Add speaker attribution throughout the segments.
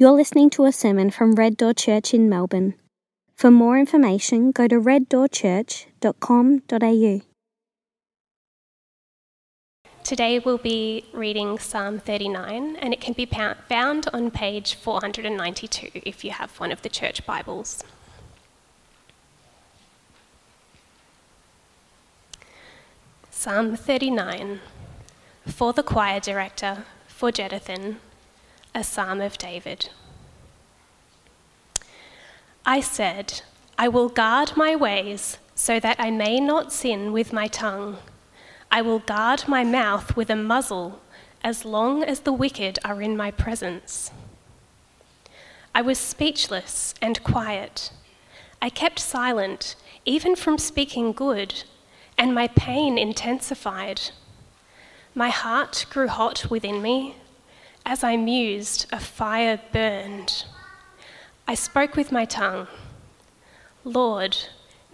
Speaker 1: You're listening to a sermon from Red Door Church in Melbourne. For more information, go to reddoorchurch.com.au.
Speaker 2: Today we'll be reading Psalm 39, and it can be found on page 492 if you have one of the church Bibles. Psalm 39 For the choir director, for Jeduthun a psalm of David. I said, I will guard my ways so that I may not sin with my tongue. I will guard my mouth with a muzzle as long as the wicked are in my presence. I was speechless and quiet. I kept silent, even from speaking good, and my pain intensified. My heart grew hot within me as I mused, a fire burned. I spoke with my tongue Lord,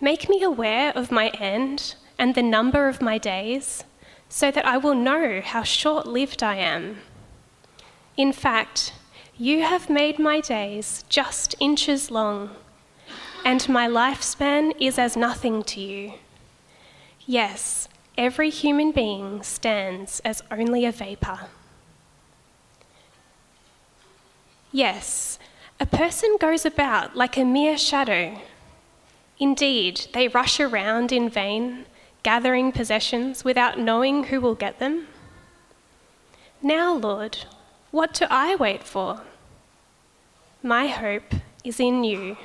Speaker 2: make me aware of my end and the number of my days, so that I will know how short lived I am. In fact, you have made my days just inches long, and my lifespan is as nothing to you. Yes, every human being stands as only a vapour. Yes, a person goes about like a mere shadow. Indeed, they rush around in vain, gathering possessions without knowing who will get them. Now, Lord, what do I wait for? My hope is in you.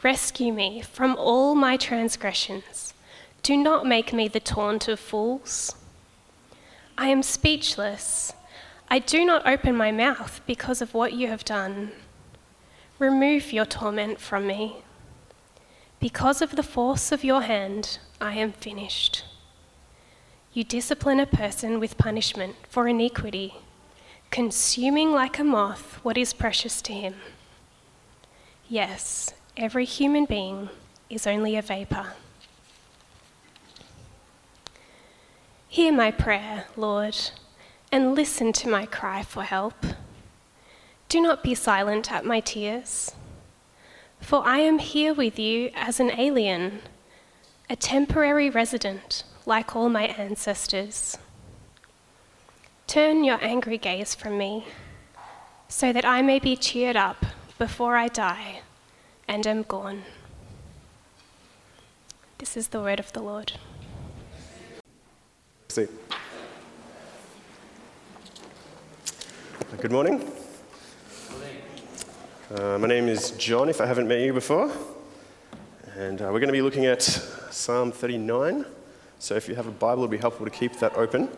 Speaker 2: Rescue me from all my transgressions. Do not make me the taunt of fools. I am speechless I do not open my mouth because of what you have done. Remove your torment from me. Because of the force of your hand, I am finished. You discipline a person with punishment for iniquity, consuming like a moth what is precious to him. Yes, every human being is only a vapour. Hear my prayer, Lord and listen to my cry for help. Do not be silent at my tears, for I am here with you as an alien, a temporary resident like all my ancestors. Turn your angry gaze from me, so that I may be cheered up before I die and am gone. This is the word of the Lord.
Speaker 3: See. Good morning. Uh, my name is John, if I haven't met you before. And uh, we're going to be looking at Psalm 39. So if you have a Bible, it would be helpful to keep that open.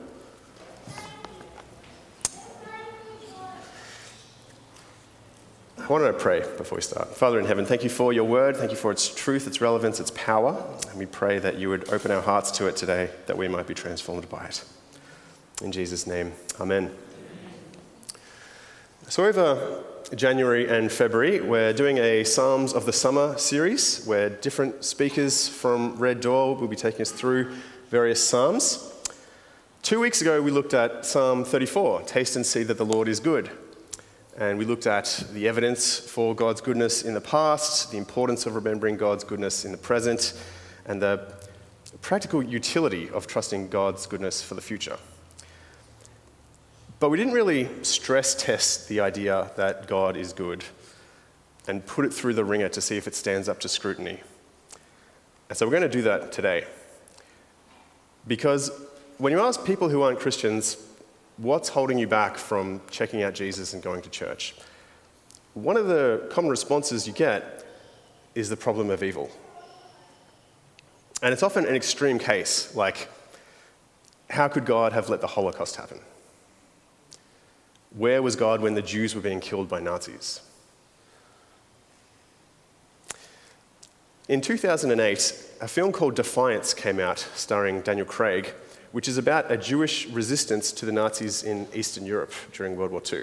Speaker 3: I want to pray before we start. Father in heaven, thank you for your word. Thank you for its truth, its relevance, its power. And we pray that you would open our hearts to it today, that we might be transformed by it. In Jesus' name, amen. So, over January and February, we're doing a Psalms of the Summer series where different speakers from Red Door will be taking us through various Psalms. Two weeks ago, we looked at Psalm 34 Taste and see that the Lord is good. And we looked at the evidence for God's goodness in the past, the importance of remembering God's goodness in the present, and the practical utility of trusting God's goodness for the future. But we didn't really stress test the idea that God is good and put it through the ringer to see if it stands up to scrutiny. And so we're going to do that today. Because when you ask people who aren't Christians, what's holding you back from checking out Jesus and going to church? One of the common responses you get is the problem of evil. And it's often an extreme case, like, how could God have let the Holocaust happen? Where was God when the Jews were being killed by Nazis? In 2008, a film called Defiance came out, starring Daniel Craig, which is about a Jewish resistance to the Nazis in Eastern Europe during World War II.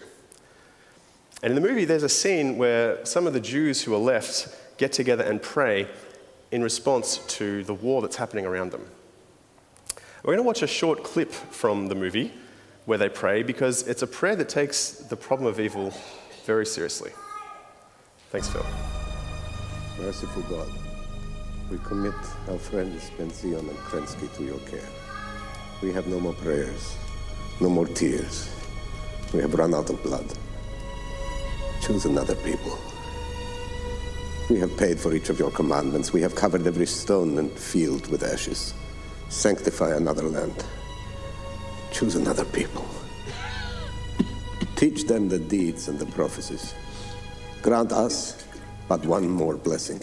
Speaker 3: And in the movie, there's a scene where some of the Jews who are left get together and pray in response to the war that's happening around them. We're going to watch a short clip from the movie where they pray because it's a prayer that takes the problem of evil very seriously. Thanks, Phil.
Speaker 4: Merciful God, we commit our friends Benzion and Krensky to your care. We have no more prayers, no more tears. We have run out of blood. Choose another people. We have paid for each of your commandments. We have covered every stone and field with ashes. Sanctify another land. Choose another people. Teach them the deeds and the prophecies. Grant us but one more blessing.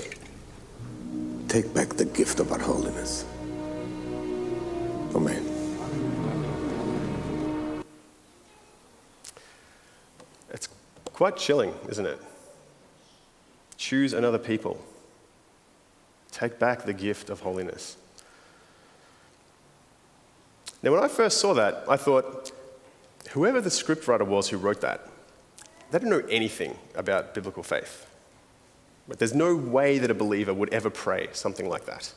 Speaker 4: Take back the gift of our holiness. Amen.
Speaker 3: It's quite chilling, isn't it? Choose another people. Take back the gift of holiness. Now, when I first saw that, I thought, whoever the scriptwriter was who wrote that, they didn't know anything about biblical faith. But there's no way that a believer would ever pray something like that.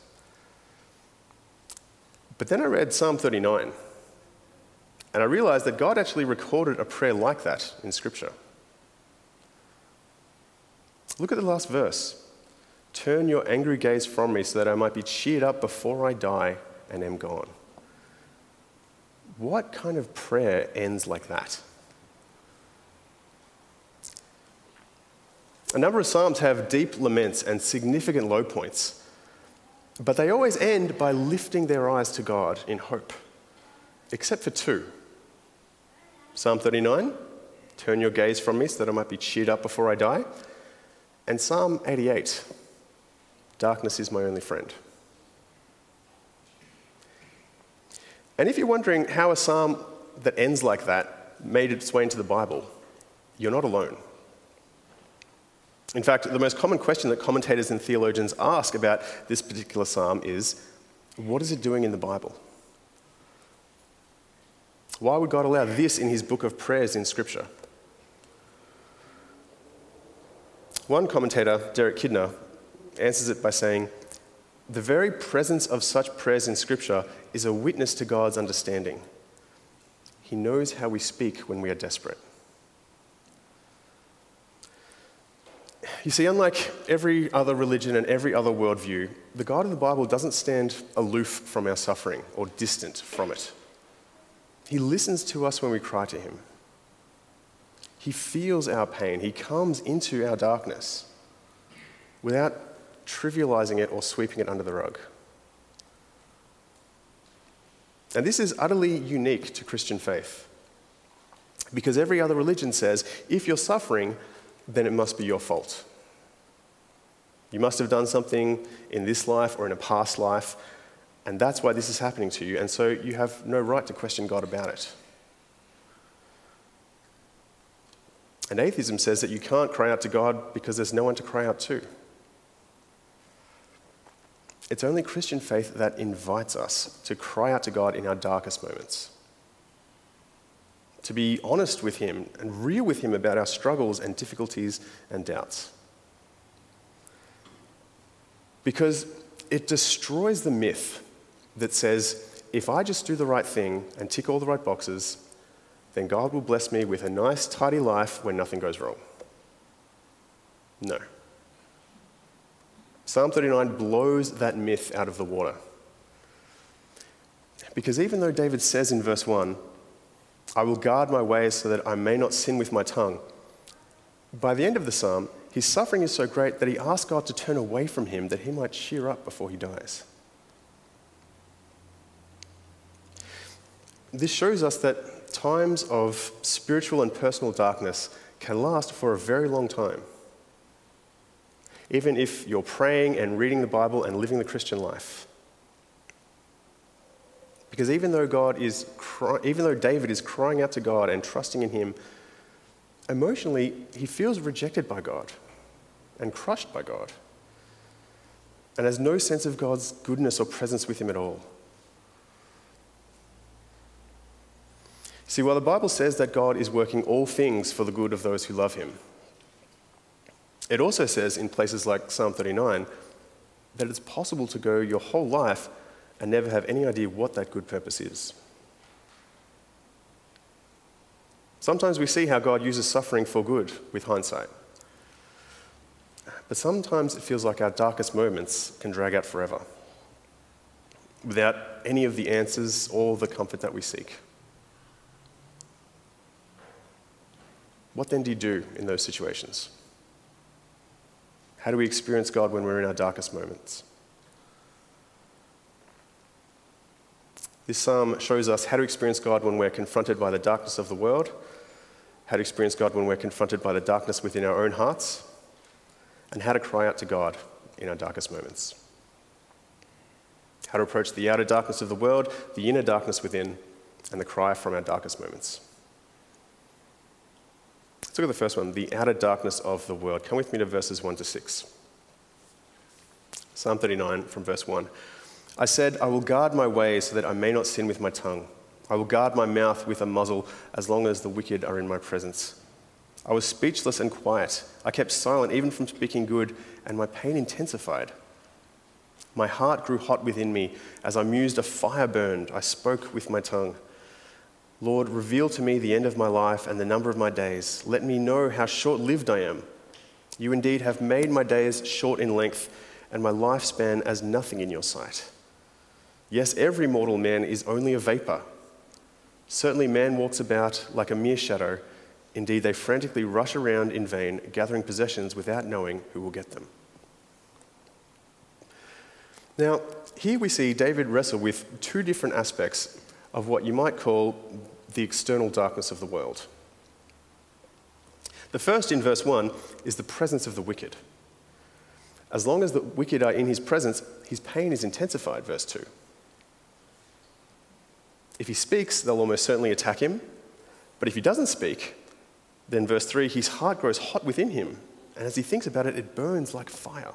Speaker 3: But then I read Psalm 39, and I realized that God actually recorded a prayer like that in Scripture. Look at the last verse. Turn your angry gaze from me so that I might be cheered up before I die and am gone. What kind of prayer ends like that? A number of Psalms have deep laments and significant low points, but they always end by lifting their eyes to God in hope, except for two. Psalm 39, turn your gaze from me so that I might be cheered up before I die. And Psalm 88, darkness is my only friend. And if you're wondering how a psalm that ends like that made its way into the Bible, you're not alone. In fact, the most common question that commentators and theologians ask about this particular psalm is what is it doing in the Bible? Why would God allow this in his book of prayers in Scripture? One commentator, Derek Kidner, answers it by saying, The very presence of such prayers in Scripture is a witness to God's understanding. He knows how we speak when we are desperate. You see, unlike every other religion and every other worldview, the God of the Bible doesn't stand aloof from our suffering or distant from it. He listens to us when we cry to Him. He feels our pain. He comes into our darkness without trivializing it or sweeping it under the rug. And this is utterly unique to Christian faith. Because every other religion says if you're suffering, then it must be your fault. You must have done something in this life or in a past life, and that's why this is happening to you, and so you have no right to question God about it. And atheism says that you can't cry out to God because there's no one to cry out to. It's only Christian faith that invites us to cry out to God in our darkest moments, to be honest with Him and real with Him about our struggles and difficulties and doubts. Because it destroys the myth that says, if I just do the right thing and tick all the right boxes, then God will bless me with a nice, tidy life where nothing goes wrong. No. Psalm 39 blows that myth out of the water. Because even though David says in verse 1, I will guard my ways so that I may not sin with my tongue, by the end of the psalm, his suffering is so great that he asks God to turn away from him that he might cheer up before he dies. This shows us that times of spiritual and personal darkness can last for a very long time. Even if you're praying and reading the Bible and living the Christian life. Because even though God is, even though David is crying out to God and trusting in Him, emotionally he feels rejected by God and crushed by God and has no sense of God's goodness or presence with him at all. See, while the Bible says that God is working all things for the good of those who love him, it also says in places like Psalm 39 that it's possible to go your whole life and never have any idea what that good purpose is. Sometimes we see how God uses suffering for good with hindsight. But sometimes it feels like our darkest moments can drag out forever without any of the answers or the comfort that we seek. What then do you do in those situations? How do we experience God when we're in our darkest moments? This psalm shows us how to experience God when we're confronted by the darkness of the world, how to experience God when we're confronted by the darkness within our own hearts, and how to cry out to God in our darkest moments. How to approach the outer darkness of the world, the inner darkness within, and the cry from our darkest moments. Let's look at the first one the outer darkness of the world. Come with me to verses 1 to 6. Psalm 39 from verse 1. I said, I will guard my ways so that I may not sin with my tongue. I will guard my mouth with a muzzle as long as the wicked are in my presence. I was speechless and quiet. I kept silent even from speaking good, and my pain intensified. My heart grew hot within me. As I mused, a fire burned. I spoke with my tongue. Lord, reveal to me the end of my life and the number of my days. Let me know how short lived I am. You indeed have made my days short in length and my lifespan as nothing in your sight. Yes, every mortal man is only a vapor. Certainly, man walks about like a mere shadow. Indeed, they frantically rush around in vain, gathering possessions without knowing who will get them. Now, here we see David wrestle with two different aspects of what you might call the external darkness of the world. The first in verse 1 is the presence of the wicked. As long as the wicked are in his presence, his pain is intensified, verse 2. If he speaks, they'll almost certainly attack him. But if he doesn't speak, then verse 3 his heart grows hot within him, and as he thinks about it, it burns like fire.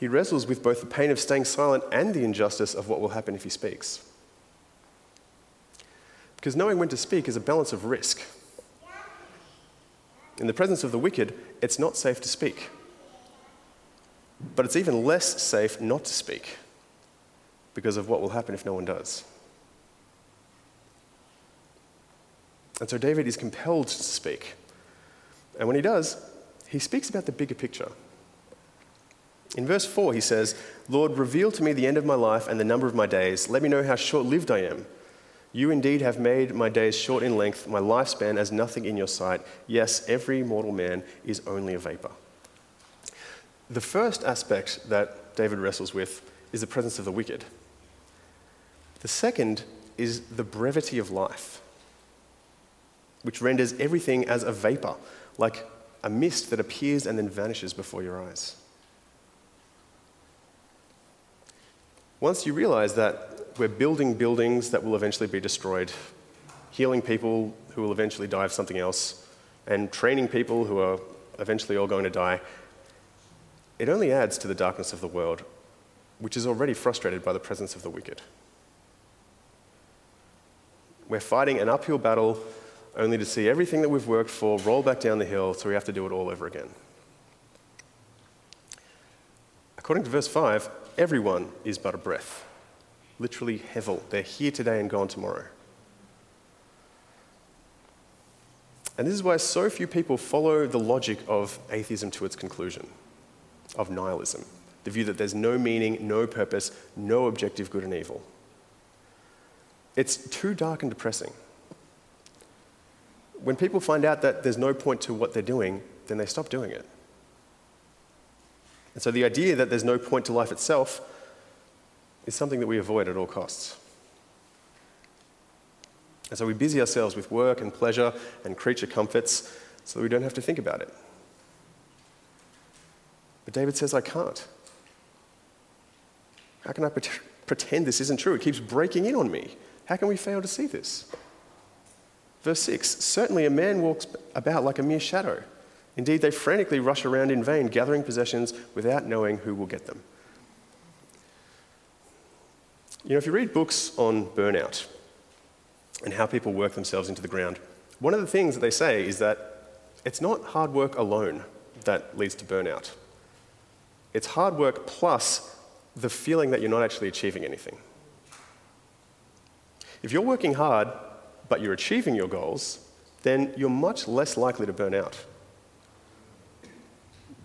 Speaker 3: He wrestles with both the pain of staying silent and the injustice of what will happen if he speaks. Because knowing when to speak is a balance of risk. In the presence of the wicked, it's not safe to speak. But it's even less safe not to speak because of what will happen if no one does. And so David is compelled to speak. And when he does, he speaks about the bigger picture. In verse 4, he says, Lord, reveal to me the end of my life and the number of my days. Let me know how short lived I am. You indeed have made my days short in length, my lifespan as nothing in your sight. Yes, every mortal man is only a vapor. The first aspect that David wrestles with is the presence of the wicked. The second is the brevity of life, which renders everything as a vapor, like a mist that appears and then vanishes before your eyes. Once you realize that we're building buildings that will eventually be destroyed, healing people who will eventually die of something else, and training people who are eventually all going to die, it only adds to the darkness of the world, which is already frustrated by the presence of the wicked. We're fighting an uphill battle only to see everything that we've worked for roll back down the hill, so we have to do it all over again. According to verse 5, everyone is but a breath literally hevel. They're here today and gone tomorrow. And this is why so few people follow the logic of atheism to its conclusion, of nihilism, the view that there's no meaning, no purpose, no objective good and evil. It's too dark and depressing. When people find out that there's no point to what they're doing, then they stop doing it. And so the idea that there's no point to life itself is something that we avoid at all costs. And so we busy ourselves with work and pleasure and creature comforts so that we don't have to think about it. But David says, I can't. How can I pretend this isn't true? It keeps breaking in on me. How can we fail to see this? Verse 6 Certainly a man walks about like a mere shadow. Indeed, they frantically rush around in vain, gathering possessions without knowing who will get them. You know, if you read books on burnout and how people work themselves into the ground, one of the things that they say is that it's not hard work alone that leads to burnout. It's hard work plus the feeling that you're not actually achieving anything. If you're working hard but you're achieving your goals, then you're much less likely to burn out.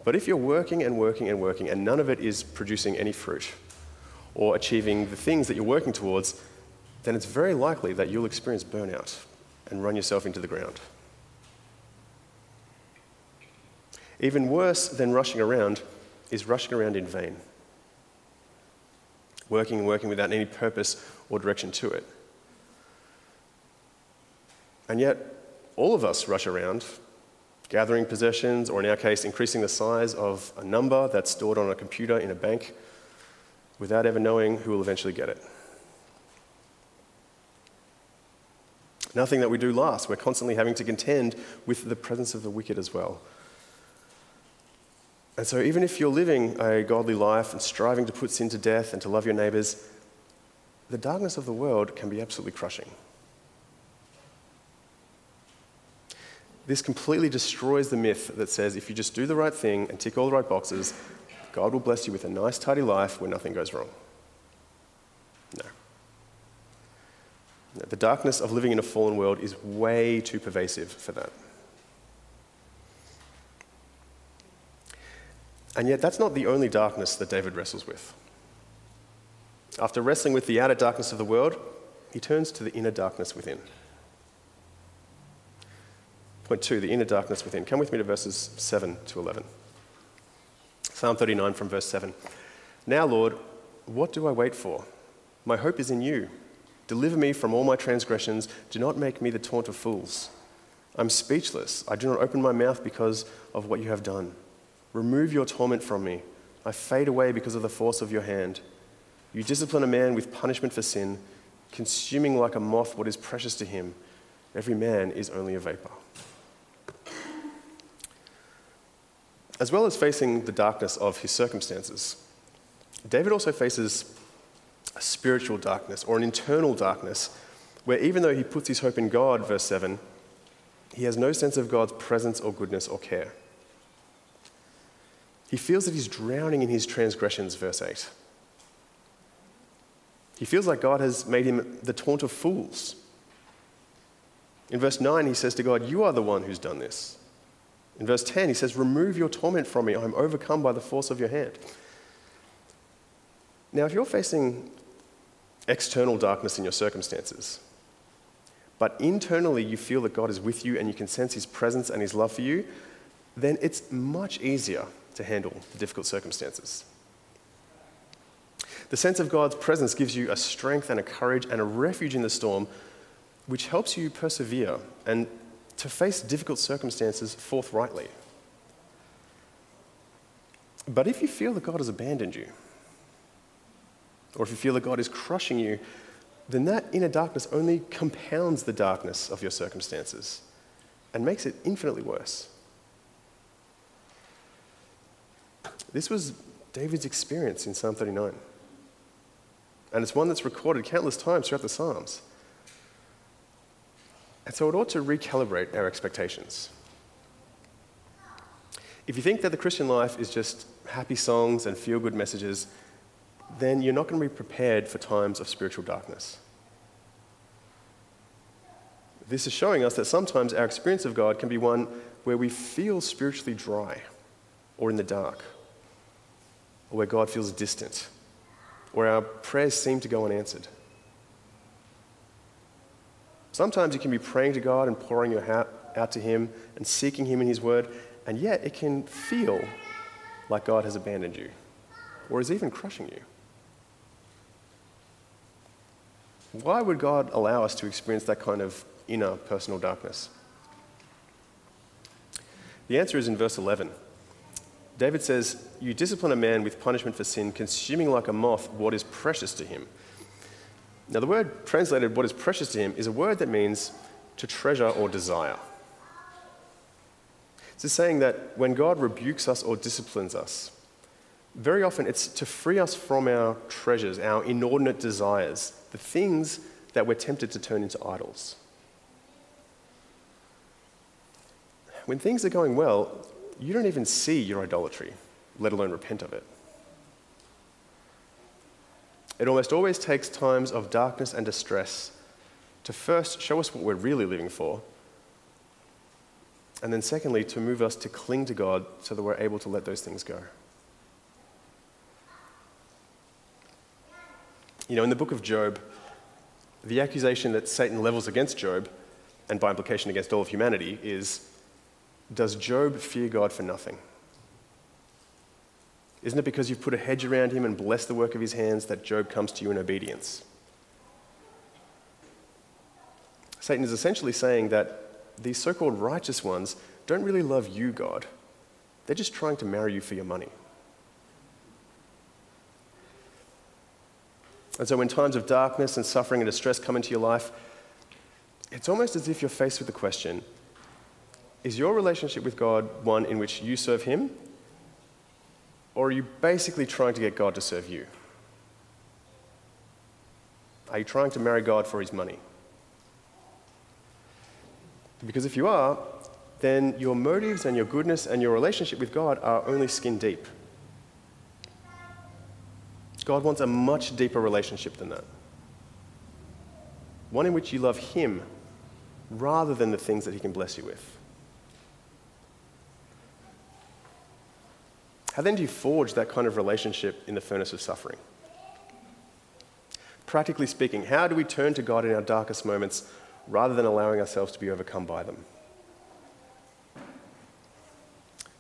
Speaker 3: But if you're working and working and working and none of it is producing any fruit or achieving the things that you're working towards, then it's very likely that you'll experience burnout and run yourself into the ground. Even worse than rushing around is rushing around in vain, working and working without any purpose or direction to it. And yet, all of us rush around, gathering possessions, or in our case, increasing the size of a number that's stored on a computer in a bank without ever knowing who will eventually get it. Nothing that we do lasts. We're constantly having to contend with the presence of the wicked as well. And so, even if you're living a godly life and striving to put sin to death and to love your neighbors, the darkness of the world can be absolutely crushing. This completely destroys the myth that says if you just do the right thing and tick all the right boxes, God will bless you with a nice, tidy life where nothing goes wrong. No. no. The darkness of living in a fallen world is way too pervasive for that. And yet, that's not the only darkness that David wrestles with. After wrestling with the outer darkness of the world, he turns to the inner darkness within. Point two, the inner darkness within. Come with me to verses 7 to 11. Psalm 39 from verse 7. Now, Lord, what do I wait for? My hope is in you. Deliver me from all my transgressions. Do not make me the taunt of fools. I'm speechless. I do not open my mouth because of what you have done. Remove your torment from me. I fade away because of the force of your hand. You discipline a man with punishment for sin, consuming like a moth what is precious to him. Every man is only a vapor. As well as facing the darkness of his circumstances, David also faces a spiritual darkness or an internal darkness where even though he puts his hope in God, verse 7, he has no sense of God's presence or goodness or care. He feels that he's drowning in his transgressions, verse 8. He feels like God has made him the taunt of fools. In verse 9, he says to God, You are the one who's done this. In verse 10, he says, Remove your torment from me. I am overcome by the force of your hand. Now, if you're facing external darkness in your circumstances, but internally you feel that God is with you and you can sense his presence and his love for you, then it's much easier to handle the difficult circumstances. The sense of God's presence gives you a strength and a courage and a refuge in the storm, which helps you persevere and to face difficult circumstances forthrightly. But if you feel that God has abandoned you, or if you feel that God is crushing you, then that inner darkness only compounds the darkness of your circumstances and makes it infinitely worse. This was David's experience in Psalm 39. And it's one that's recorded countless times throughout the Psalms. And so it ought to recalibrate our expectations. If you think that the Christian life is just happy songs and feel good messages, then you're not going to be prepared for times of spiritual darkness. This is showing us that sometimes our experience of God can be one where we feel spiritually dry or in the dark, or where God feels distant, or our prayers seem to go unanswered. Sometimes you can be praying to God and pouring your heart out to Him and seeking Him in His Word, and yet it can feel like God has abandoned you or is even crushing you. Why would God allow us to experience that kind of inner personal darkness? The answer is in verse 11. David says, You discipline a man with punishment for sin, consuming like a moth what is precious to him. Now, the word translated what is precious to him is a word that means to treasure or desire. It's a saying that when God rebukes us or disciplines us, very often it's to free us from our treasures, our inordinate desires, the things that we're tempted to turn into idols. When things are going well, you don't even see your idolatry, let alone repent of it. It almost always takes times of darkness and distress to first show us what we're really living for, and then secondly, to move us to cling to God so that we're able to let those things go. You know, in the book of Job, the accusation that Satan levels against Job, and by implication against all of humanity, is Does Job fear God for nothing? Isn't it because you've put a hedge around him and blessed the work of his hands that Job comes to you in obedience? Satan is essentially saying that these so called righteous ones don't really love you, God. They're just trying to marry you for your money. And so, when times of darkness and suffering and distress come into your life, it's almost as if you're faced with the question Is your relationship with God one in which you serve Him? Or are you basically trying to get God to serve you? Are you trying to marry God for His money? Because if you are, then your motives and your goodness and your relationship with God are only skin deep. God wants a much deeper relationship than that. One in which you love Him rather than the things that He can bless you with. How then do you forge that kind of relationship in the furnace of suffering? Practically speaking, how do we turn to God in our darkest moments rather than allowing ourselves to be overcome by them.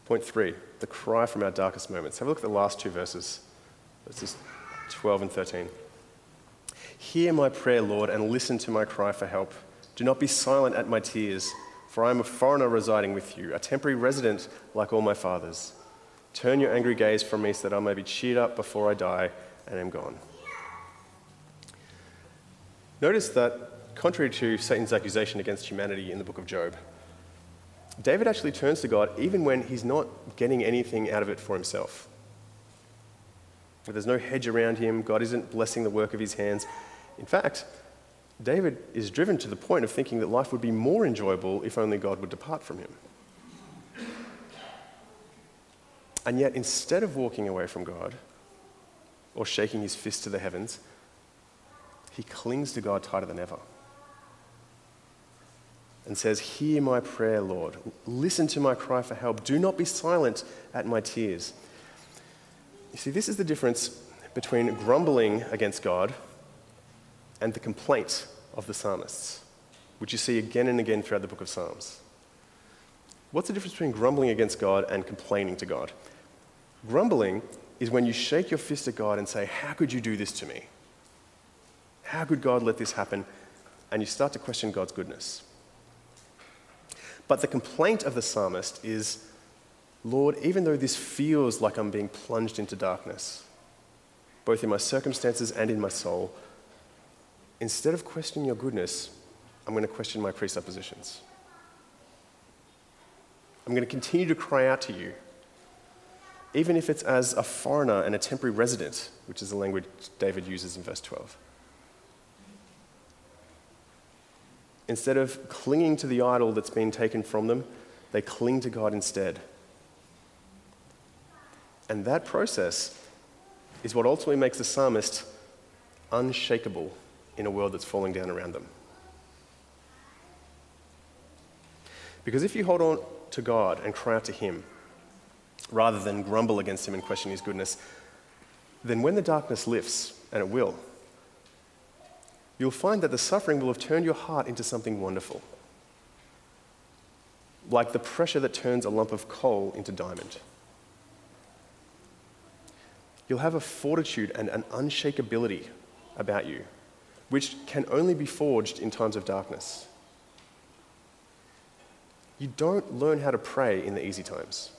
Speaker 3: Point three, the cry from our darkest moments. Have a look at the last two verses, verses 12 and 13. Hear my prayer, Lord, and listen to my cry for help. Do not be silent at my tears, for I am a foreigner residing with you, a temporary resident like all my fathers. Turn your angry gaze from me so that I may be cheered up before I die and am gone. Notice that contrary to Satan's accusation against humanity in the book of Job, David actually turns to God even when he's not getting anything out of it for himself. There's no hedge around him, God isn't blessing the work of his hands. In fact, David is driven to the point of thinking that life would be more enjoyable if only God would depart from him. And yet, instead of walking away from God or shaking his fist to the heavens, he clings to God tighter than ever and says, Hear my prayer, Lord. Listen to my cry for help. Do not be silent at my tears. You see, this is the difference between grumbling against God and the complaint of the psalmists, which you see again and again throughout the book of Psalms. What's the difference between grumbling against God and complaining to God? Grumbling is when you shake your fist at God and say, How could you do this to me? How could God let this happen? And you start to question God's goodness. But the complaint of the psalmist is Lord, even though this feels like I'm being plunged into darkness, both in my circumstances and in my soul, instead of questioning your goodness, I'm going to question my presuppositions. I'm going to continue to cry out to you, even if it's as a foreigner and a temporary resident, which is the language David uses in verse 12. Instead of clinging to the idol that's been taken from them, they cling to God instead. And that process is what ultimately makes the psalmist unshakable in a world that's falling down around them. Because if you hold on to God and cry out to Him, rather than grumble against Him and question His goodness, then when the darkness lifts, and it will, you'll find that the suffering will have turned your heart into something wonderful. Like the pressure that turns a lump of coal into diamond. You'll have a fortitude and an unshakability about you, which can only be forged in times of darkness. You don't learn how to pray in the easy times.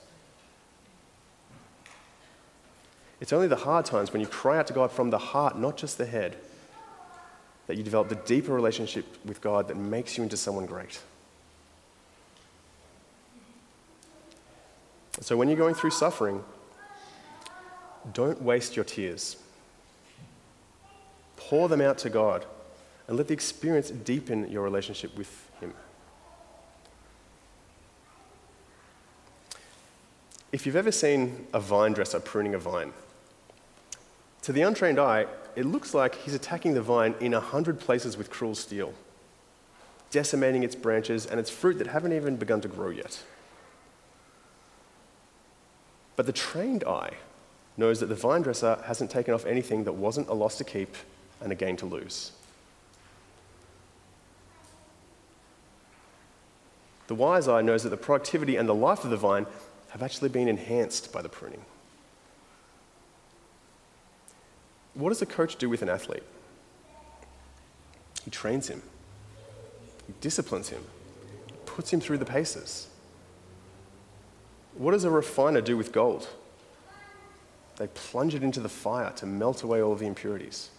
Speaker 3: It's only the hard times when you cry out to God from the heart, not just the head, that you develop the deeper relationship with God that makes you into someone great. So when you're going through suffering, don't waste your tears. Pour them out to God and let the experience deepen your relationship with Him. If you've ever seen a vine dresser pruning a vine, to the untrained eye, it looks like he's attacking the vine in a hundred places with cruel steel. decimating its branches and its fruit that haven't even begun to grow yet. But the trained eye knows that the vine dresser hasn't taken off anything that wasn't a loss to keep and a gain to lose. The wise eye knows that the productivity and the life of the vine have actually been enhanced by the pruning. What does a coach do with an athlete? He trains him, he disciplines him, he puts him through the paces. What does a refiner do with gold? They plunge it into the fire to melt away all the impurities.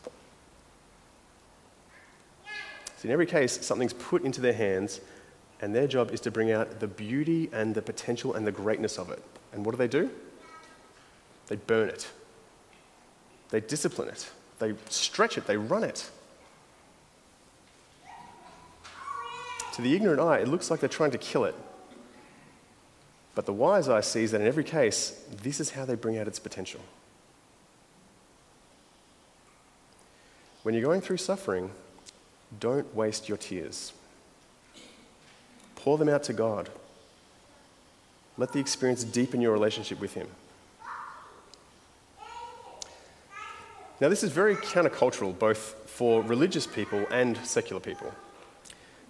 Speaker 3: So, in every case, something's put into their hands, and their job is to bring out the beauty and the potential and the greatness of it. And what do they do? They burn it, they discipline it, they stretch it, they run it. To the ignorant eye, it looks like they're trying to kill it. But the wise eye sees that in every case, this is how they bring out its potential. When you're going through suffering, don't waste your tears. Pour them out to God. Let the experience deepen your relationship with Him. Now, this is very countercultural, both for religious people and secular people,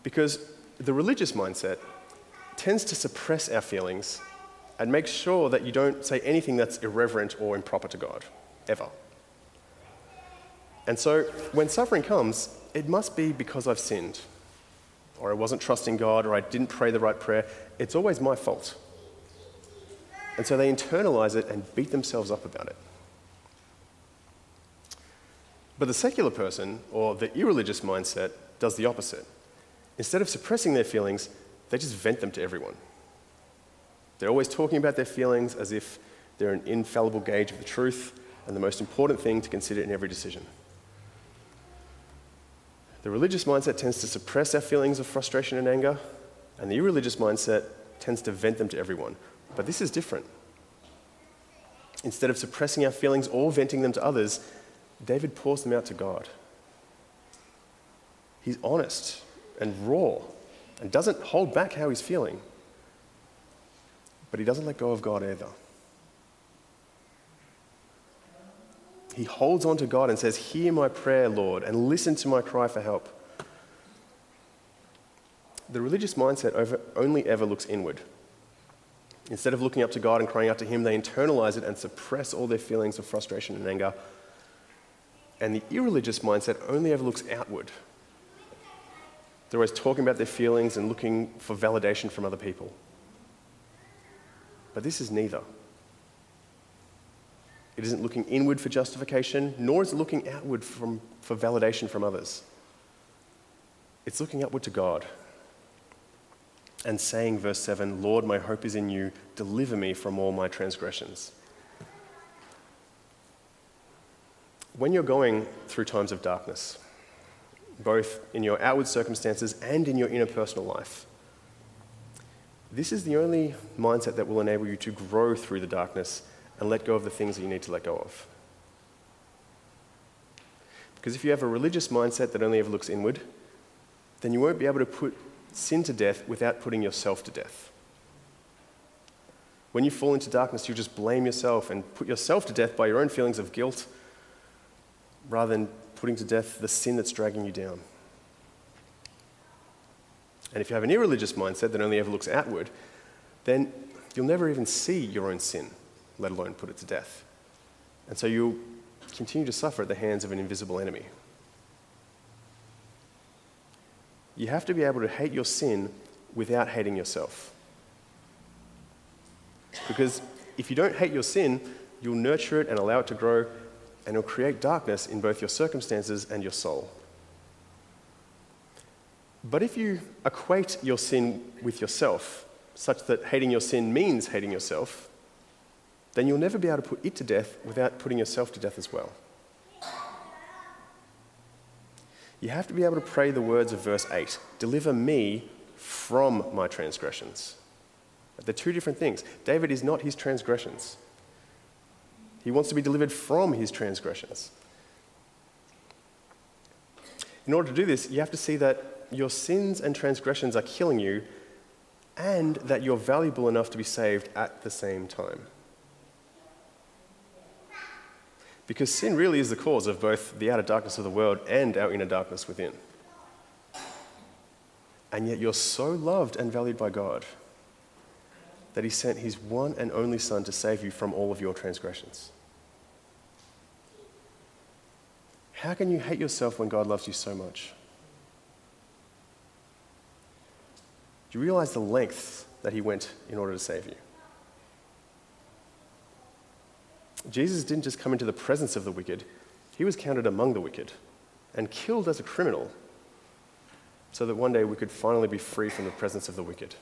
Speaker 3: because the religious mindset tends to suppress our feelings and make sure that you don't say anything that's irreverent or improper to God, ever. And so, when suffering comes, it must be because I've sinned, or I wasn't trusting God, or I didn't pray the right prayer. It's always my fault. And so they internalize it and beat themselves up about it. But the secular person, or the irreligious mindset, does the opposite. Instead of suppressing their feelings, they just vent them to everyone. They're always talking about their feelings as if they're an infallible gauge of the truth and the most important thing to consider in every decision. The religious mindset tends to suppress our feelings of frustration and anger, and the irreligious mindset tends to vent them to everyone. But this is different. Instead of suppressing our feelings or venting them to others, David pours them out to God. He's honest and raw and doesn't hold back how he's feeling, but he doesn't let go of God either. He holds on to God and says, Hear my prayer, Lord, and listen to my cry for help. The religious mindset only ever looks inward. Instead of looking up to God and crying out to Him, they internalize it and suppress all their feelings of frustration and anger. And the irreligious mindset only ever looks outward. They're always talking about their feelings and looking for validation from other people. But this is neither. It isn't looking inward for justification, nor is it looking outward from, for validation from others. It's looking upward to God and saying, verse 7, Lord, my hope is in you. Deliver me from all my transgressions. When you're going through times of darkness, both in your outward circumstances and in your inner personal life, this is the only mindset that will enable you to grow through the darkness and let go of the things that you need to let go of. Because if you have a religious mindset that only ever looks inward, then you won't be able to put sin to death without putting yourself to death. When you fall into darkness, you just blame yourself and put yourself to death by your own feelings of guilt rather than putting to death the sin that's dragging you down. And if you have an irreligious mindset that only ever looks outward, then you'll never even see your own sin, let alone put it to death. And so you'll continue to suffer at the hands of an invisible enemy. You have to be able to hate your sin without hating yourself. Because if you don't hate your sin, you'll nurture it and allow it to grow, and it'll create darkness in both your circumstances and your soul. But if you equate your sin with yourself, such that hating your sin means hating yourself, then you'll never be able to put it to death without putting yourself to death as well. You have to be able to pray the words of verse 8 Deliver me from my transgressions. They're two different things. David is not his transgressions, he wants to be delivered from his transgressions. In order to do this, you have to see that your sins and transgressions are killing you and that you're valuable enough to be saved at the same time. Because sin really is the cause of both the outer darkness of the world and our inner darkness within. And yet you're so loved and valued by God that He sent His one and only Son to save you from all of your transgressions. How can you hate yourself when God loves you so much? Do you realize the length that He went in order to save you? Jesus didn't just come into the presence of the wicked, He was counted among the wicked and killed as a criminal so that one day we could finally be free from the presence of the wicked.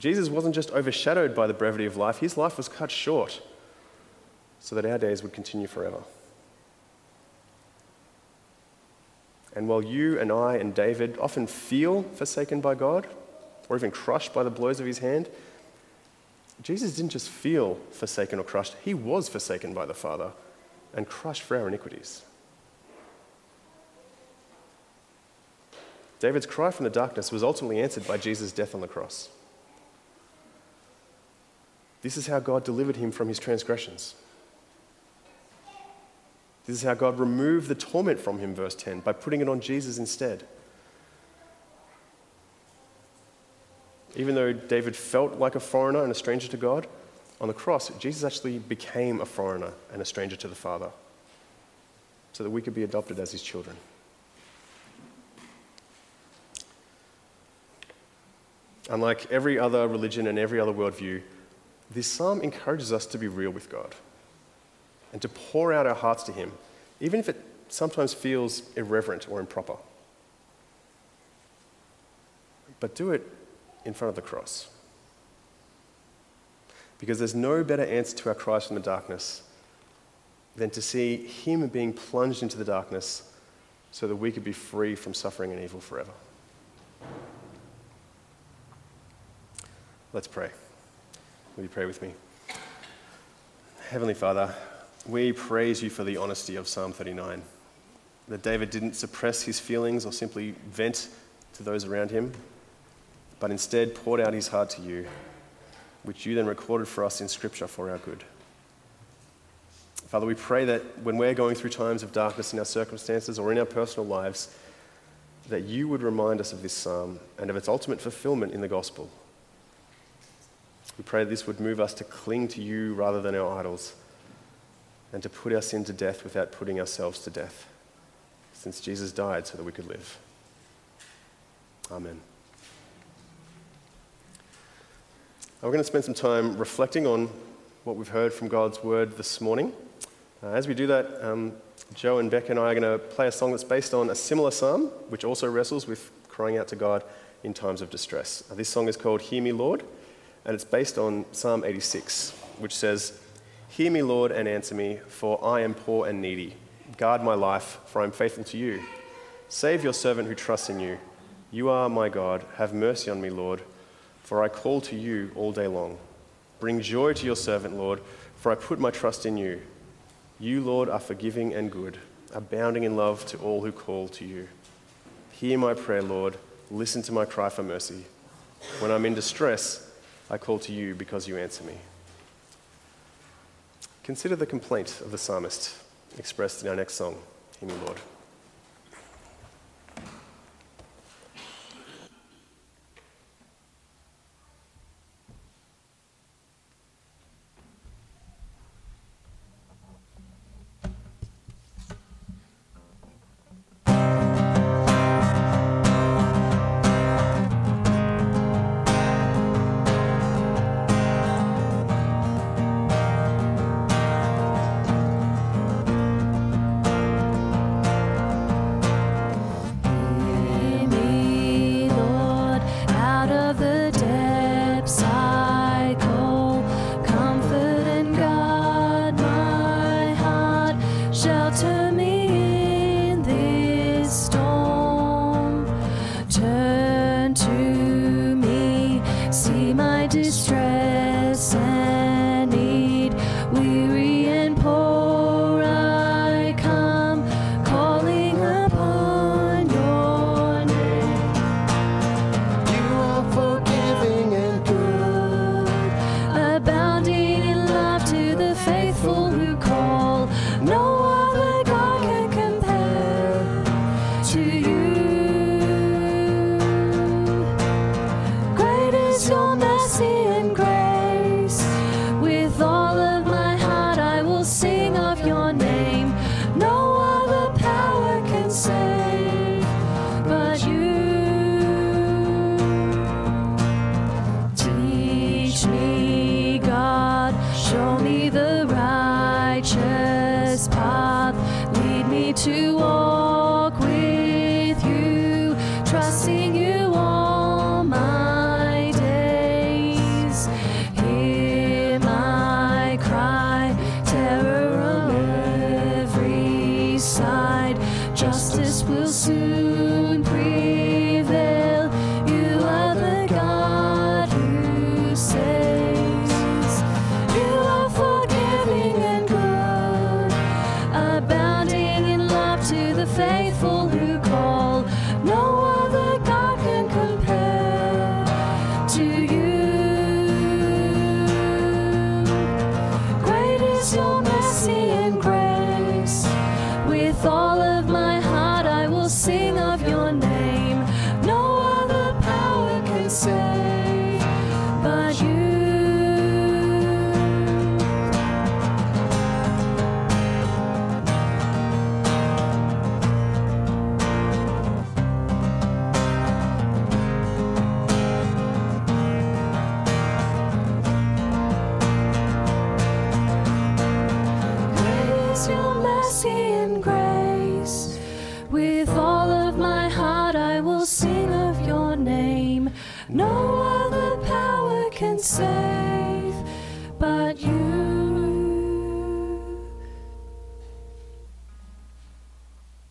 Speaker 3: Jesus wasn't just overshadowed by the brevity of life, his life was cut short so that our days would continue forever. And while you and I and David often feel forsaken by God, or even crushed by the blows of his hand, Jesus didn't just feel forsaken or crushed, he was forsaken by the Father and crushed for our iniquities. David's cry from the darkness was ultimately answered by Jesus' death on the cross. This is how God delivered him from his transgressions. This is how God removed the torment from him, verse 10, by putting it on Jesus instead. Even though David felt like a foreigner and a stranger to God, on the cross, Jesus actually became a foreigner and a stranger to the Father so that we could be adopted as his children. Unlike every other religion and every other worldview, this psalm encourages us to be real with God and to pour out our hearts to Him, even if it sometimes feels irreverent or improper. But do it in front of the cross. Because there's no better answer to our cries from the darkness than to see Him being plunged into the darkness so that we could be free from suffering and evil forever. Let's pray. Will you pray with me? Heavenly Father, we praise you for the honesty of Psalm 39. That David didn't suppress his feelings or simply vent to those around him, but instead poured out his heart to you, which you then recorded for us in Scripture for our good. Father, we pray that when we're going through times of darkness in our circumstances or in our personal lives, that you would remind us of this psalm and of its ultimate fulfillment in the gospel. We pray this would move us to cling to you rather than our idols and to put our sin to death without putting ourselves to death, since Jesus died so that we could live. Amen. Now we're going to spend some time reflecting on what we've heard from God's word this morning. Uh, as we do that, um, Joe and Bek and I are going to play a song that's based on a similar psalm, which also wrestles with crying out to God in times of distress. This song is called Hear Me, Lord and it's based on Psalm 86, which says, Hear me, Lord, and answer me, for I am poor and needy. Guard my life, for I am faithful to you. Save your servant who trusts in you. You are my God. Have mercy on me, Lord, for I call to you all day long. Bring joy to your servant, Lord, for I put my trust in you. You, Lord, are forgiving and good, abounding in love to all who call to you. Hear my prayer, Lord. Listen to my cry for mercy. When I'm in distress, I call to you because you answer me. Consider the complaint of the psalmist expressed in our next song, Hear me, Lord.